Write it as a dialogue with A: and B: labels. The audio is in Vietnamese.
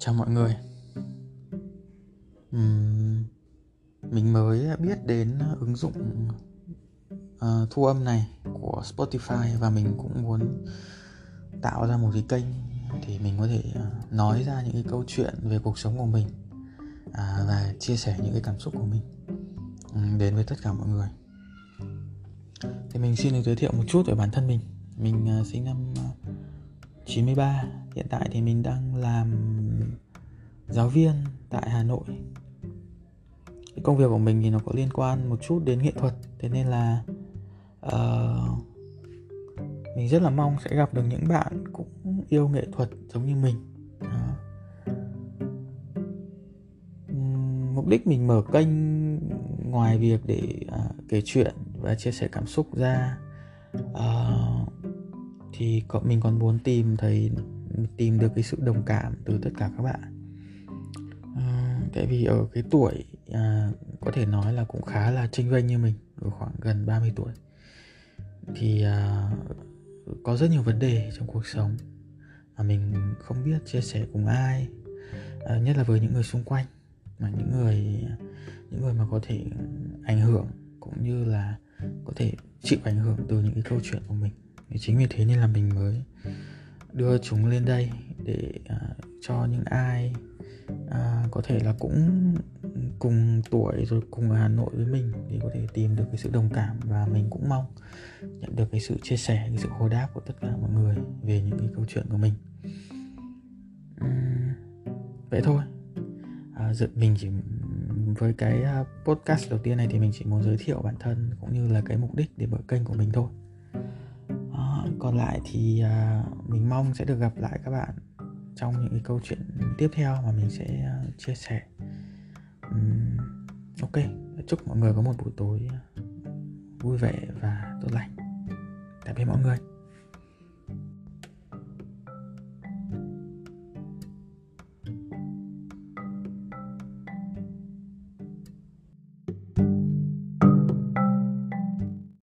A: Chào mọi người. Uhm, Mình mới biết đến ứng dụng uh, thu âm này của Spotify Và mình cũng muốn tạo ra một cái kênh thì mình có thể uh, nói ra những cái câu chuyện về cuộc sống của mình uh, Và chia sẻ những cái cảm xúc của mình. Uhm, Đến với tất cả mọi người. Thì mình xin được giới thiệu một chút về bản thân mình. Mình uh, sinh năm uh, 93 Hiện tại thì mình đang làm giáo viên tại Hà Nội. Cái công việc của mình thì nó có liên quan một chút đến nghệ thuật thế nên là uh, mình rất là mong sẽ gặp được những bạn cũng yêu nghệ thuật giống như mình. Đó. mục đích mình mở kênh ngoài việc để uh, kể chuyện và chia sẻ cảm xúc ra. Uh, thì mình còn muốn tìm thấy tìm được cái sự đồng cảm từ tất cả các bạn. À, tại vì ở cái tuổi à, có thể nói là cũng khá là trinh vênh như mình ở khoảng gần 30 tuổi thì à, có rất nhiều vấn đề trong cuộc sống mà mình không biết chia sẻ cùng ai à, nhất là với những người xung quanh mà những người những người mà có thể ảnh hưởng cũng như là có thể chịu ảnh hưởng từ những cái câu chuyện của mình thì chính vì thế nên là mình mới đưa chúng lên đây để uh, cho những ai uh, có thể là cũng cùng tuổi rồi cùng ở Hà Nội với mình thì có thể tìm được cái sự đồng cảm và mình cũng mong nhận được cái sự chia sẻ cái sự hồi đáp của tất cả mọi người về những cái câu chuyện của mình. Uhm, vậy thôi. À, mình chỉ với cái à, podcast đầu tiên này thì mình chỉ muốn giới thiệu bản thân cũng như là cái mục đích để mở kênh của mình thôi còn lại thì uh, mình mong sẽ được gặp lại các bạn trong những cái câu chuyện tiếp theo mà mình sẽ uh, chia sẻ. Um, ok. Chúc mọi người có một buổi tối vui vẻ và tốt lành. Tạm biệt mọi người.